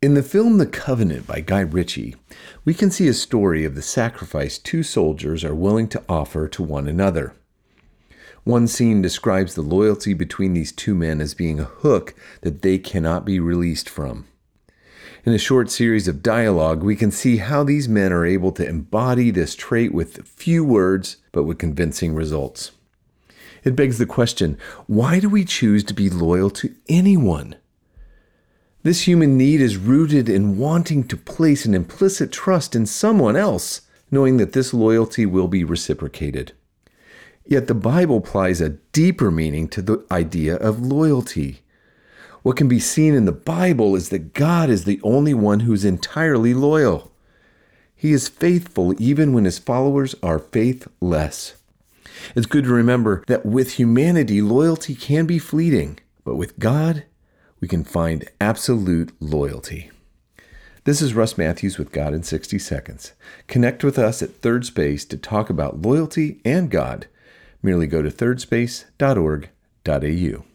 In the film The Covenant by Guy Ritchie, we can see a story of the sacrifice two soldiers are willing to offer to one another. One scene describes the loyalty between these two men as being a hook that they cannot be released from. In a short series of dialogue, we can see how these men are able to embody this trait with few words but with convincing results. It begs the question why do we choose to be loyal to anyone? This human need is rooted in wanting to place an implicit trust in someone else, knowing that this loyalty will be reciprocated. Yet the Bible applies a deeper meaning to the idea of loyalty. What can be seen in the Bible is that God is the only one who is entirely loyal. He is faithful even when his followers are faithless. It's good to remember that with humanity, loyalty can be fleeting, but with God, we can find absolute loyalty. This is Russ Matthews with God in 60 Seconds. Connect with us at Third Space to talk about loyalty and God. Merely go to thirdspace.org.au.